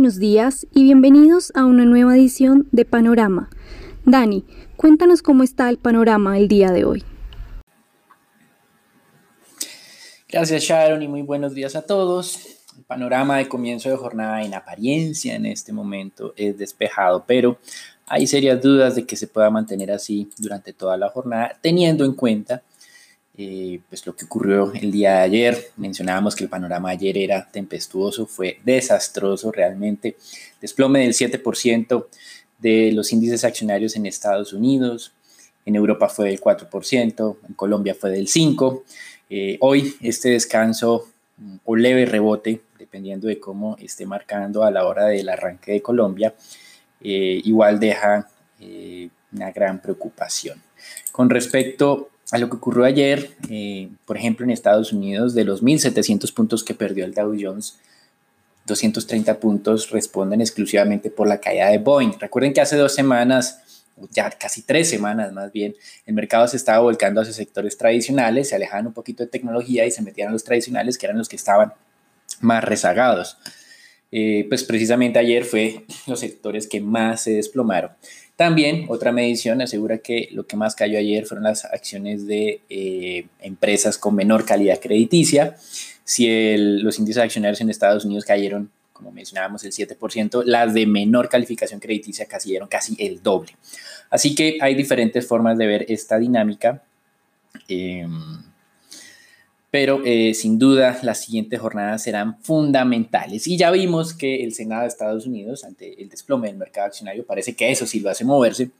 buenos días y bienvenidos a una nueva edición de Panorama. Dani, cuéntanos cómo está el panorama el día de hoy. Gracias Sharon y muy buenos días a todos. El panorama de comienzo de jornada en apariencia en este momento es despejado, pero hay serias dudas de que se pueda mantener así durante toda la jornada, teniendo en cuenta eh, pues lo que ocurrió el día de ayer. Mencionábamos que el panorama ayer era tempestuoso, fue desastroso realmente. Desplome del 7% de los índices accionarios en Estados Unidos, en Europa fue del 4%, en Colombia fue del 5%. Eh, hoy este descanso mm, o leve rebote, dependiendo de cómo esté marcando a la hora del arranque de Colombia, eh, igual deja una gran preocupación. Con respecto a lo que ocurrió ayer, eh, por ejemplo, en Estados Unidos, de los 1.700 puntos que perdió el Dow Jones, 230 puntos responden exclusivamente por la caída de Boeing. Recuerden que hace dos semanas, ya casi tres semanas más bien, el mercado se estaba volcando hacia sectores tradicionales, se alejaban un poquito de tecnología y se metían a los tradicionales, que eran los que estaban más rezagados. Eh, pues precisamente ayer fue los sectores que más se desplomaron. También otra medición asegura que lo que más cayó ayer fueron las acciones de eh, empresas con menor calidad crediticia. Si los índices accionarios en Estados Unidos cayeron, como mencionábamos, el 7%, las de menor calificación crediticia cayeron casi el doble. Así que hay diferentes formas de ver esta dinámica. Em, pero eh, sin duda las siguientes jornadas serán fundamentales. Y ya vimos que el Senado de Estados Unidos, ante el desplome del mercado accionario, parece que eso sí lo hace moverse,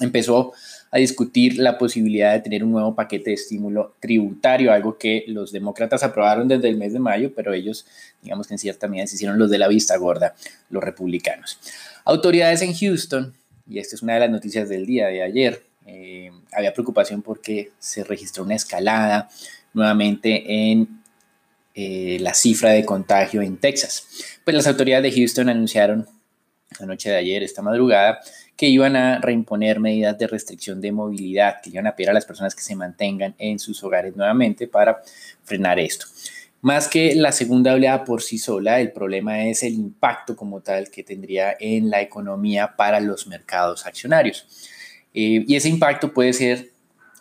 empezó a discutir la posibilidad de tener un nuevo paquete de estímulo tributario, algo que los demócratas aprobaron desde el mes de mayo, pero ellos, digamos que en cierta medida se hicieron los de la vista gorda, los republicanos. Autoridades en Houston, y esta es una de las noticias del día de ayer, eh, había preocupación porque se registró una escalada nuevamente en eh, la cifra de contagio en Texas. Pues las autoridades de Houston anunciaron la noche de ayer, esta madrugada, que iban a reimponer medidas de restricción de movilidad, que iban a pedir a las personas que se mantengan en sus hogares nuevamente para frenar esto. Más que la segunda oleada por sí sola, el problema es el impacto como tal que tendría en la economía para los mercados accionarios. Eh, y ese impacto puede ser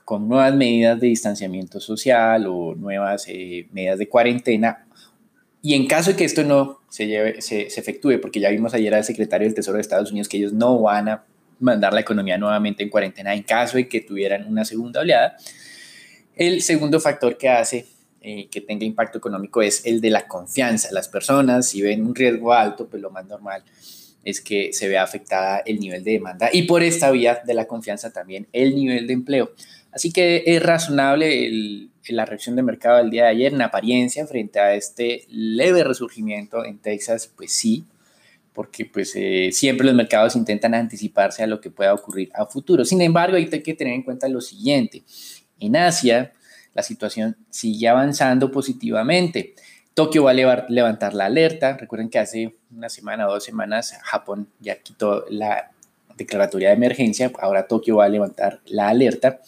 con nuevas medidas de distanciamiento social o nuevas eh, medidas de cuarentena. Y en caso de que esto no se, lleve, se, se efectúe, porque ya vimos ayer al secretario del Tesoro de Estados Unidos que ellos no van a mandar la economía nuevamente en cuarentena en caso de que tuvieran una segunda oleada. El segundo factor que hace eh, que tenga impacto económico es el de la confianza. Las personas, si ven un riesgo alto, pues lo más normal es que se vea afectada el nivel de demanda y por esta vía de la confianza también el nivel de empleo. Así que es razonable la reacción de mercado del día de ayer en apariencia frente a este leve resurgimiento en Texas, pues sí, porque pues eh, siempre los mercados intentan anticiparse a lo que pueda ocurrir a futuro. Sin embargo, hay que tener en cuenta lo siguiente. En Asia, la situación sigue avanzando positivamente. Tokio va a levantar la alerta. Recuerden que hace una semana o dos semanas Japón ya quitó la declaratoria de emergencia. Ahora Tokio va a levantar la alerta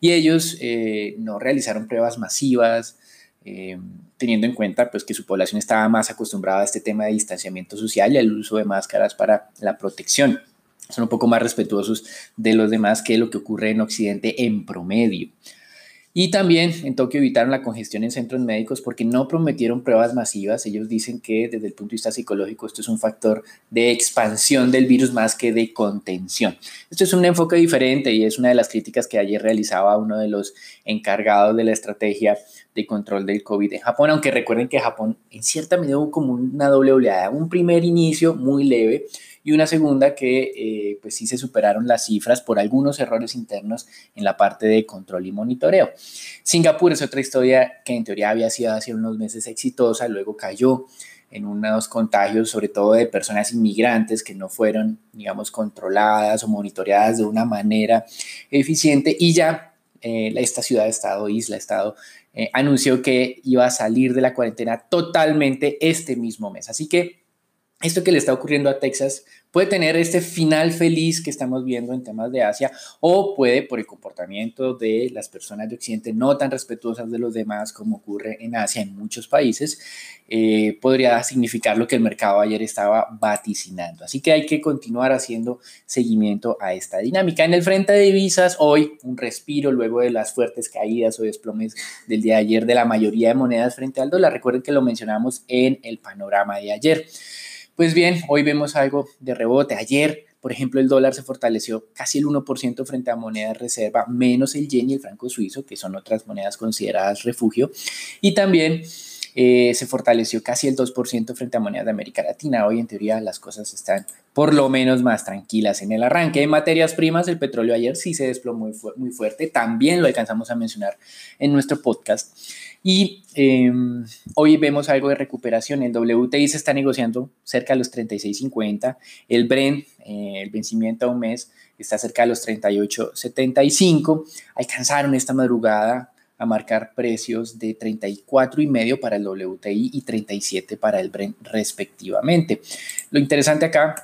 y ellos eh, no realizaron pruebas masivas, eh, teniendo en cuenta pues, que su población estaba más acostumbrada a este tema de distanciamiento social y al uso de máscaras para la protección. Son un poco más respetuosos de los demás que lo que ocurre en Occidente en promedio. Y también en Tokio evitaron la congestión en centros médicos porque no prometieron pruebas masivas. Ellos dicen que desde el punto de vista psicológico esto es un factor de expansión del virus más que de contención. Esto es un enfoque diferente y es una de las críticas que ayer realizaba uno de los encargados de la estrategia de control del COVID en Japón, aunque recuerden que Japón en cierta medida hubo como una doble oleada, un primer inicio muy leve y una segunda que eh, pues sí se superaron las cifras por algunos errores internos en la parte de control y monitoreo. Singapur es otra historia que en teoría había sido hace unos meses exitosa, luego cayó en unos contagios, sobre todo de personas inmigrantes que no fueron, digamos, controladas o monitoreadas de una manera eficiente y ya eh, esta ciudad-estado, isla-estado, eh, anunció que iba a salir de la cuarentena totalmente este mismo mes. Así que esto que le está ocurriendo a Texas puede tener este final feliz que estamos viendo en temas de Asia o puede por el comportamiento de las personas de Occidente no tan respetuosas de los demás como ocurre en Asia en muchos países, eh, podría significar lo que el mercado ayer estaba vaticinando. Así que hay que continuar haciendo seguimiento a esta dinámica. En el frente de divisas, hoy un respiro luego de las fuertes caídas o desplomes del día de ayer de la mayoría de monedas frente al dólar. Recuerden que lo mencionamos en el panorama de ayer. Pues bien, hoy vemos algo de rebote. Ayer, por ejemplo, el dólar se fortaleció casi el 1% frente a monedas reserva, menos el yen y el franco suizo, que son otras monedas consideradas refugio. Y también eh, se fortaleció casi el 2% frente a monedas de América Latina. Hoy en teoría las cosas están por lo menos más tranquilas en el arranque. En materias primas, el petróleo ayer sí se desplomó muy, muy fuerte, también lo alcanzamos a mencionar en nuestro podcast. Y em, hoy vemos algo de recuperación. El WTI se está negociando cerca de los 36.50. El Brent, eh, el vencimiento a un mes, está cerca de los 38.75. Alcanzaron esta madrugada a marcar precios de 34.5 para el WTI y 37 para el Brent respectivamente. Lo interesante acá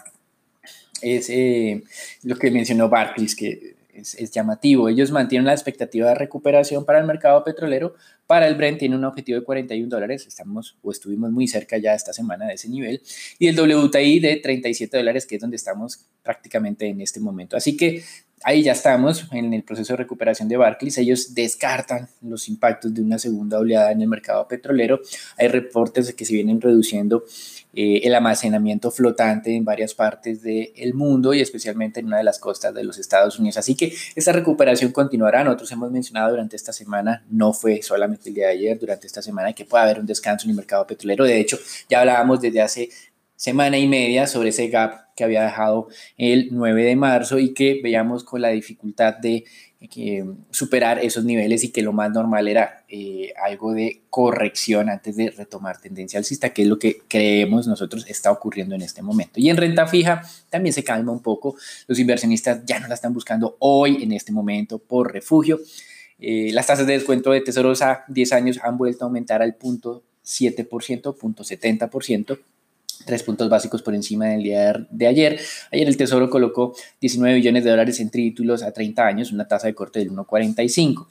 es eh, lo que mencionó Barclays, que es, llamativo. Ellos mantienen la expectativa de recuperación para el mercado petrolero. Para el Brent tiene un objetivo de 41 dólares. Estamos o estuvimos muy cerca ya esta semana de ese nivel. Y el WTI de 37 dólares, que es donde estamos prácticamente en este momento. Así que ahí ya estamos en el proceso de recuperación de Barclays. Ellos descartan los impactos de una segunda oleada en el mercado petrolero. Hay reportes de que se vienen reduciendo eh, el almacenamiento flotante en varias partes del mundo y especialmente en una de las costas de los Estados Unidos. Así que esta recuperación continuará. Nosotros hemos mencionado durante esta semana, no fue solamente el día de ayer, durante esta semana que puede haber un descanso en el mercado petrolero. De hecho, ya hablábamos desde hace semana y media sobre ese gap que había dejado el 9 de marzo y que veíamos con la dificultad de eh, superar esos niveles y que lo más normal era eh, algo de corrección antes de retomar tendencia alcista, que es lo que creemos nosotros está ocurriendo en este momento. Y en renta fija también se calma un poco, los inversionistas ya no la están buscando hoy en este momento por refugio. Eh, las tasas de descuento de tesoros a 10 años han vuelto a aumentar al punto 7%, punto 70% tres puntos básicos por encima del día de ayer. Ayer el Tesoro colocó 19 billones de dólares en títulos a 30 años, una tasa de corte del 1,45.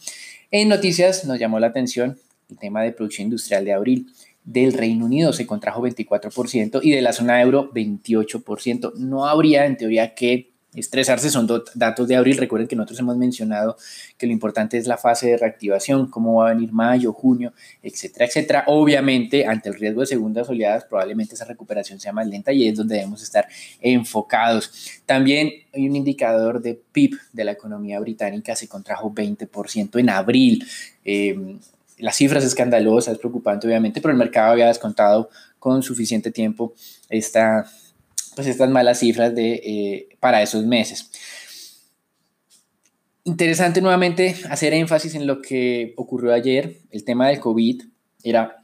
En noticias nos llamó la atención el tema de producción industrial de abril. Del Reino Unido se contrajo 24% y de la zona euro 28%. No habría en teoría que Estresarse son datos de abril. Recuerden que nosotros hemos mencionado que lo importante es la fase de reactivación, cómo va a venir mayo, junio, etcétera, etcétera. Obviamente, ante el riesgo de segundas oleadas, probablemente esa recuperación sea más lenta y es donde debemos estar enfocados. También hay un indicador de PIB de la economía británica, se contrajo 20% en abril. Eh, la cifra es escandalosa, es preocupante, obviamente, pero el mercado había descontado con suficiente tiempo esta pues estas malas cifras de, eh, para esos meses. Interesante nuevamente hacer énfasis en lo que ocurrió ayer. El tema del COVID era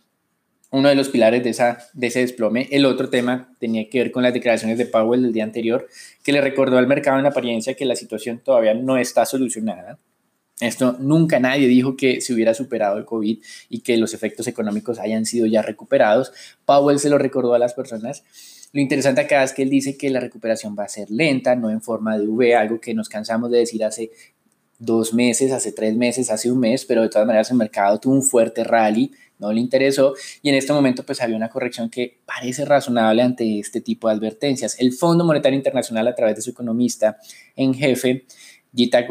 uno de los pilares de, esa, de ese desplome. El otro tema tenía que ver con las declaraciones de Powell del día anterior, que le recordó al mercado en apariencia que la situación todavía no está solucionada. Esto nunca nadie dijo que se hubiera superado el COVID y que los efectos económicos hayan sido ya recuperados. Powell se lo recordó a las personas lo interesante acá es que él dice que la recuperación va a ser lenta, no en forma de V, algo que nos cansamos de decir hace dos meses, hace tres meses, hace un mes, pero de todas maneras el mercado tuvo un fuerte rally, no le interesó y en este momento pues había una corrección que parece razonable ante este tipo de advertencias. El Fondo Monetario Internacional a través de su economista en jefe, Gita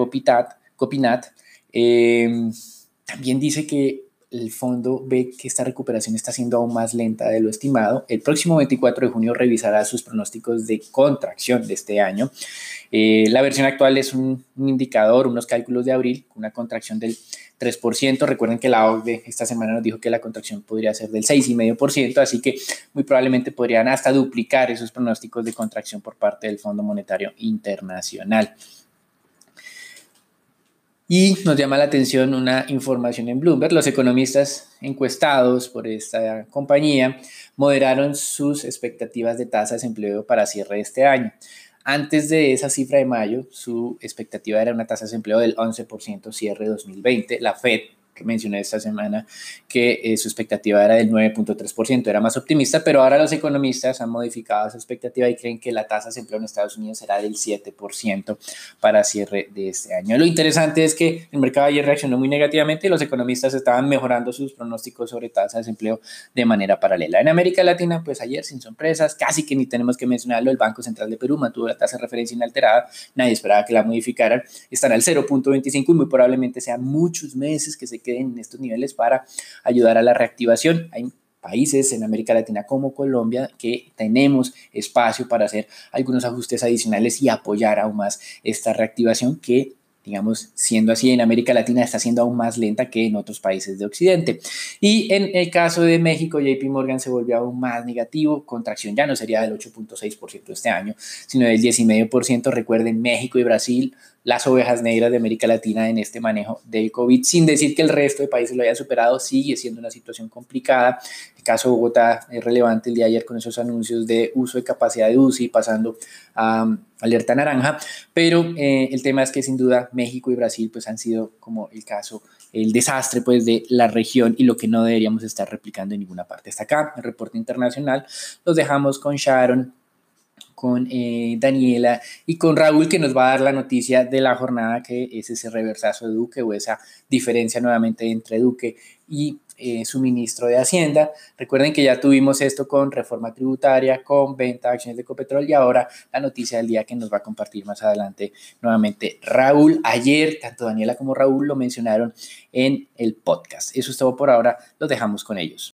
Gopinath, eh, también dice que el fondo ve que esta recuperación está siendo aún más lenta de lo estimado. El próximo 24 de junio revisará sus pronósticos de contracción de este año. Eh, la versión actual es un, indicador, unos cálculos de abril, una contracción del 3%. Recuerden que la OCDE esta semana nos dijo que la contracción podría ser del 6,5%, así que muy probablemente podrían hasta duplicar esos pronósticos de contracción por parte del Fondo Monetario Internacional. Y nos llama la atención una información en Bloomberg. Los economistas encuestados por esta compañía moderaron sus expectativas de tasa de desempleo para cierre este año. Antes de esa cifra de mayo, su expectativa era una tasa de desempleo del 11% cierre 2020. La Fed mencioné esta semana que eh, su expectativa era del 9.3%, era más optimista, pero ahora los economistas han modificado esa expectativa y creen que la tasa de empleo en Estados Unidos será del 7% para cierre de este año. Lo interesante es que el mercado ayer reaccionó muy negativamente y los economistas estaban mejorando sus pronósticos sobre tasa de desempleo de manera paralela. En América Latina, pues ayer sin sorpresas, casi que ni tenemos que mencionarlo, el Banco Central de Perú mantuvo la tasa de referencia inalterada, nadie esperaba que la modificaran, estará al 0.25 y muy probablemente sean muchos meses que se queden en estos niveles para ayudar a la reactivación. Hay países en América Latina como Colombia que tenemos espacio para hacer algunos ajustes adicionales y apoyar aún más esta reactivación que digamos, siendo así en América Latina está siendo aún más lenta que en otros países de Occidente. Y en el caso de México, JP Morgan se volvió aún más negativo, contracción ya no sería del 8.6% este año, sino del 10,5%. Recuerden, México y Brasil las ovejas negras de América Latina en este manejo del COVID, sin decir que el resto de países lo haya superado, sigue siendo una situación complicada. Caso de Bogotá es relevante el día de ayer con esos anuncios de uso de capacidad de UCI pasando a um, alerta naranja, pero eh, el tema es que sin duda México y Brasil pues han sido como el caso el desastre pues de la región y lo que no deberíamos estar replicando en ninguna parte. Hasta acá, el reporte internacional, los dejamos con Sharon con eh, Daniela y con Raúl que nos va a dar la noticia de la jornada que es ese reversazo de Duque o esa diferencia nuevamente entre Duque y eh, su ministro de Hacienda. Recuerden que ya tuvimos esto con reforma tributaria, con venta de acciones de Ecopetrol y ahora la noticia del día que nos va a compartir más adelante nuevamente Raúl. Ayer tanto Daniela como Raúl lo mencionaron en el podcast. Eso es todo por ahora. Los dejamos con ellos.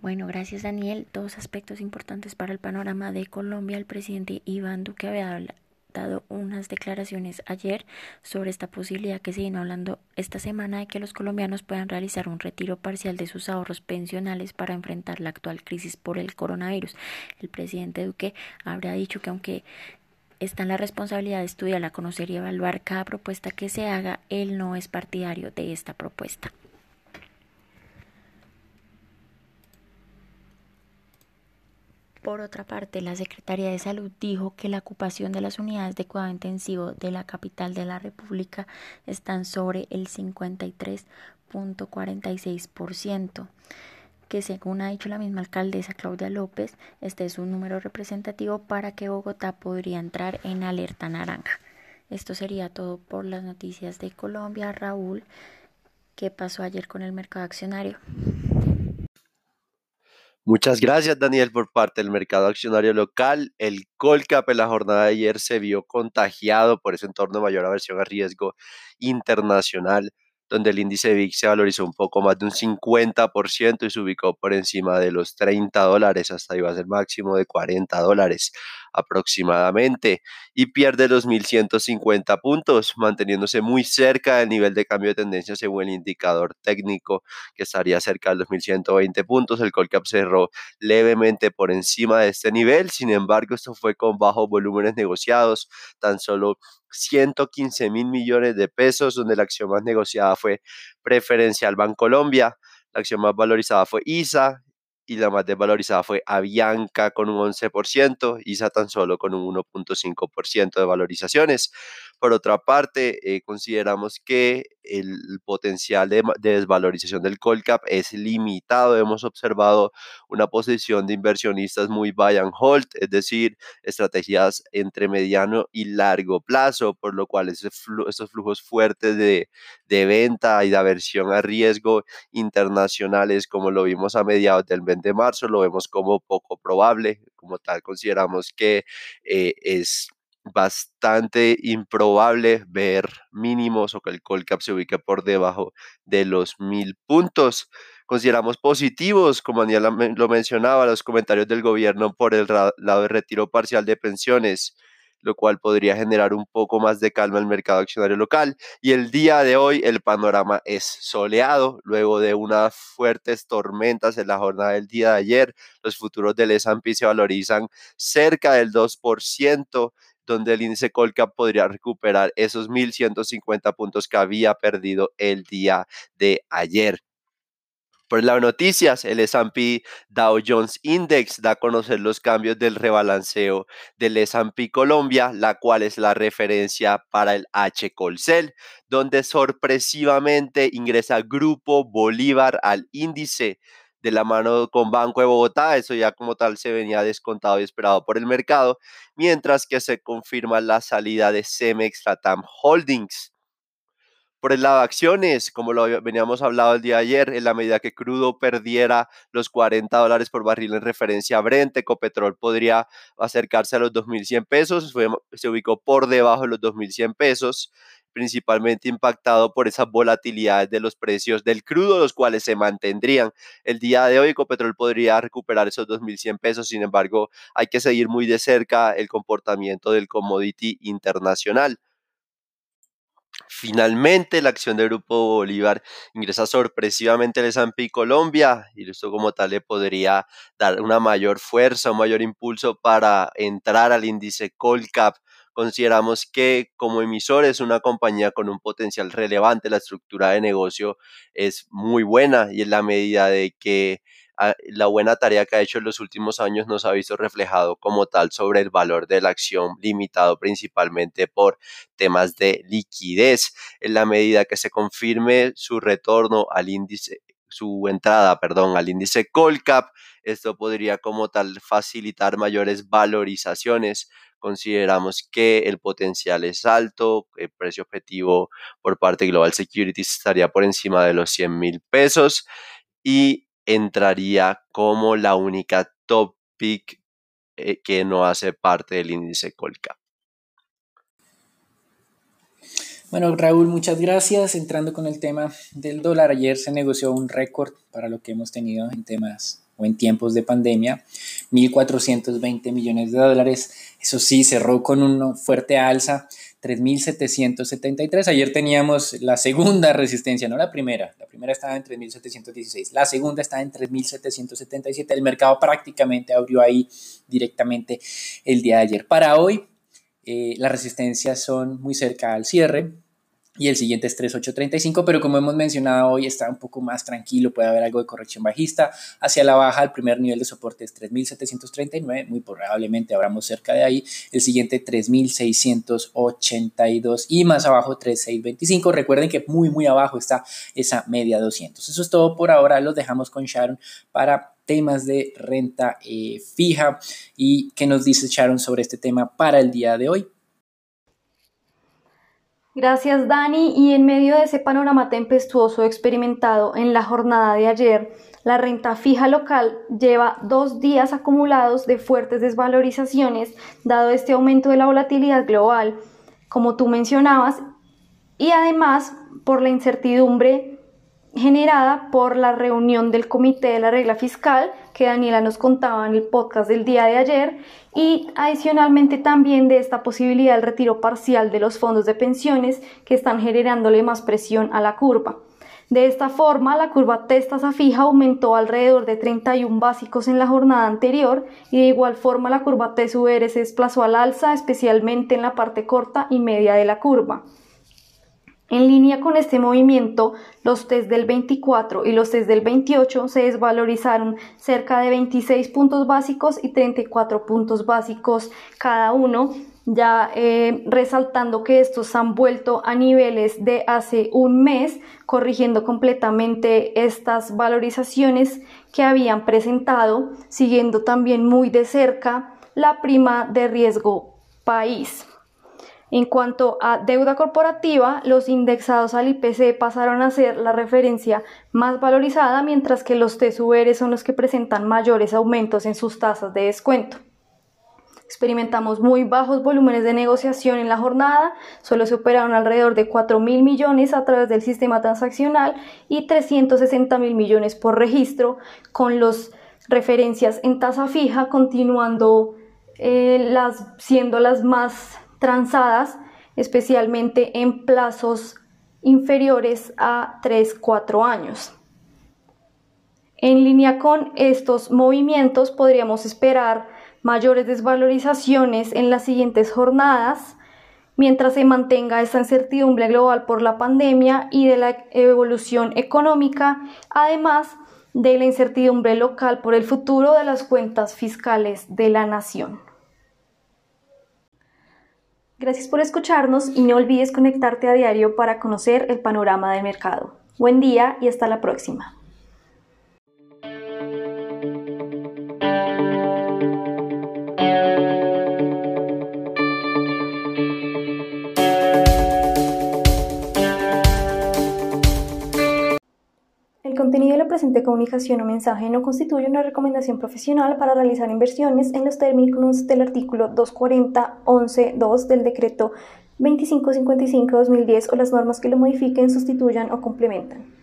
Bueno, gracias Daniel. Dos aspectos importantes para el panorama de Colombia. El presidente Iván Duque había dado unas declaraciones ayer sobre esta posibilidad que se vino hablando esta semana de que los colombianos puedan realizar un retiro parcial de sus ahorros pensionales para enfrentar la actual crisis por el coronavirus. El presidente Duque habrá dicho que aunque está en la responsabilidad de estudiar, conocer y evaluar cada propuesta que se haga, él no es partidario de esta propuesta. Por otra parte, la Secretaría de Salud dijo que la ocupación de las unidades de cuidado intensivo de la capital de la República están sobre el 53.46%, que según ha dicho la misma alcaldesa Claudia López, este es un número representativo para que Bogotá podría entrar en alerta naranja. Esto sería todo por las noticias de Colombia. Raúl, ¿qué pasó ayer con el mercado accionario? Muchas gracias, Daniel, por parte del mercado accionario local. El Colcap en la jornada de ayer se vio contagiado por ese entorno de mayor aversión a riesgo internacional, donde el índice VIX se valorizó un poco más de un 50% y se ubicó por encima de los 30 dólares, hasta iba a ser máximo de 40 dólares aproximadamente y pierde los 1.150 puntos, manteniéndose muy cerca del nivel de cambio de tendencia según el indicador técnico que estaría cerca de los 1.120 puntos. El Colcap cerró levemente por encima de este nivel, sin embargo esto fue con bajos volúmenes negociados, tan solo 115 mil millones de pesos, donde la acción más negociada fue Preferencial Bancolombia, la acción más valorizada fue ISA y la más desvalorizada fue Avianca con un 11%, ISA tan solo con un 1.5% de valorizaciones. Por otra parte, eh, consideramos que el potencial de, desvalorización del Colcap es limitado. Hemos observado una posición de inversionistas muy buy and hold, es decir, estrategias entre mediano y largo plazo, por lo cual estos flujos fuertes de, de venta y de aversión a riesgo internacionales, como lo vimos a mediados del mes de marzo, lo vemos como poco probable. Como tal, consideramos que eh, es bastante improbable ver mínimos o que el Colcap se ubique por debajo de los mil puntos. Consideramos positivos, como Daniela lo mencionaba, los comentarios del gobierno por el lado de retiro parcial de pensiones lo cual podría generar un poco más de calma el mercado accionario local. Y el día de hoy el panorama es soleado, luego de unas fuertes tormentas en la jornada del día de ayer. Los futuros del S&P se valorizan cerca del 2%, donde el índice Colcap podría recuperar esos 1.150 puntos que había perdido el día de ayer. Por lado de noticias, el S&P Dow Jones Index da a conocer los cambios del rebalanceo del S&P Colombia, la cual es la referencia para el H Colcel, donde sorpresivamente ingresa Grupo Bolívar al índice de la mano con Banco de Bogotá, eso ya como tal se venía descontado y esperado por el mercado, mientras que se confirma la salida de Cemex Latam Holdings. Por el lado de acciones, como lo veníamos hablado el día de ayer, en la medida que crudo perdiera los 40 dólares por barril en referencia a Brent, Ecopetrol podría acercarse a los 2.100 pesos, se ubicó por debajo de los 2.100 pesos, principalmente impactado por esas volatilidades de los precios del crudo, los cuales se mantendrían. El día de hoy Ecopetrol podría recuperar esos 2.100 pesos, sin embargo, hay que seguir muy de cerca el comportamiento del commodity internacional. Finalmente, la acción de Grupo Bolívar ingresa sorpresivamente al S&P Colombia y esto como tal le podría dar una mayor fuerza, un mayor impulso para entrar al índice Colcap. Consideramos que como emisor es una compañía con un potencial relevante, la estructura de negocio es muy buena y en la medida de que la buena tarea que ha hecho en los últimos años nos ha visto reflejado como tal sobre el valor de la acción, limitado principalmente por temas de liquidez. En la medida que se confirme su retorno al índice, su entrada, perdón, al índice Colcap, esto podría como tal facilitar mayores valorizaciones. Consideramos que el potencial es alto, el precio objetivo por parte de Global Securities estaría por encima de los 100 mil pesos y entraría como la única top pick eh, que no hace parte del índice Colcap. Bueno, Raúl, muchas gracias. Entrando con el tema del dólar, ayer se negoció un récord para lo que hemos tenido en temas o en tiempos de pandemia, 1.420 millones de dólares. Eso sí, cerró con una fuerte alza 3.773. Ayer teníamos la segunda resistencia, no la primera. La primera estaba en 3.716. La segunda está en 3.777. El mercado prácticamente abrió ahí directamente el día de ayer. Para hoy, eh, las resistencias son muy cerca al cierre y el siguiente es 3835, pero como hemos mencionado hoy está un poco más tranquilo, puede haber algo de corrección bajista hacia la baja, el primer nivel de soporte es 3739, muy probablemente abramos cerca de ahí, el siguiente 3682 y más abajo 3625, recuerden que muy muy abajo está esa media 200. Eso es todo por ahora, los dejamos con Sharon para temas de renta eh, fija y qué nos dice Sharon sobre este tema para el día de hoy. Gracias Dani. Y en medio de ese panorama tempestuoso experimentado en la jornada de ayer, la renta fija local lleva dos días acumulados de fuertes desvalorizaciones dado este aumento de la volatilidad global, como tú mencionabas, y además por la incertidumbre generada por la reunión del Comité de la Regla Fiscal que Daniela nos contaba en el podcast del día de ayer y adicionalmente también de esta posibilidad del retiro parcial de los fondos de pensiones que están generándole más presión a la curva. De esta forma, la curva testasa fija aumentó alrededor de 31 básicos en la jornada anterior y de igual forma la curva TSUR se desplazó al alza, especialmente en la parte corta y media de la curva. En línea con este movimiento, los test del 24 y los test del 28 se desvalorizaron cerca de 26 puntos básicos y 34 puntos básicos cada uno, ya eh, resaltando que estos han vuelto a niveles de hace un mes, corrigiendo completamente estas valorizaciones que habían presentado, siguiendo también muy de cerca la prima de riesgo país. En cuanto a deuda corporativa, los indexados al IPC pasaron a ser la referencia más valorizada, mientras que los TSUR son los que presentan mayores aumentos en sus tasas de descuento. Experimentamos muy bajos volúmenes de negociación en la jornada, solo se operaron alrededor de 4 mil millones a través del sistema transaccional y 360 mil millones por registro, con las referencias en tasa fija continuando eh, las, siendo las más transadas, especialmente en plazos inferiores a 3-4 años. En línea con estos movimientos podríamos esperar mayores desvalorizaciones en las siguientes jornadas, mientras se mantenga esta incertidumbre global por la pandemia y de la evolución económica, además de la incertidumbre local por el futuro de las cuentas fiscales de la nación. Gracias por escucharnos y no olvides conectarte a diario para conocer el panorama del mercado. Buen día y hasta la próxima. De comunicación o mensaje no constituye una recomendación profesional para realizar inversiones en los términos del artículo 240.11.2 del decreto 2555-2010 o las normas que lo modifiquen, sustituyan o complementan.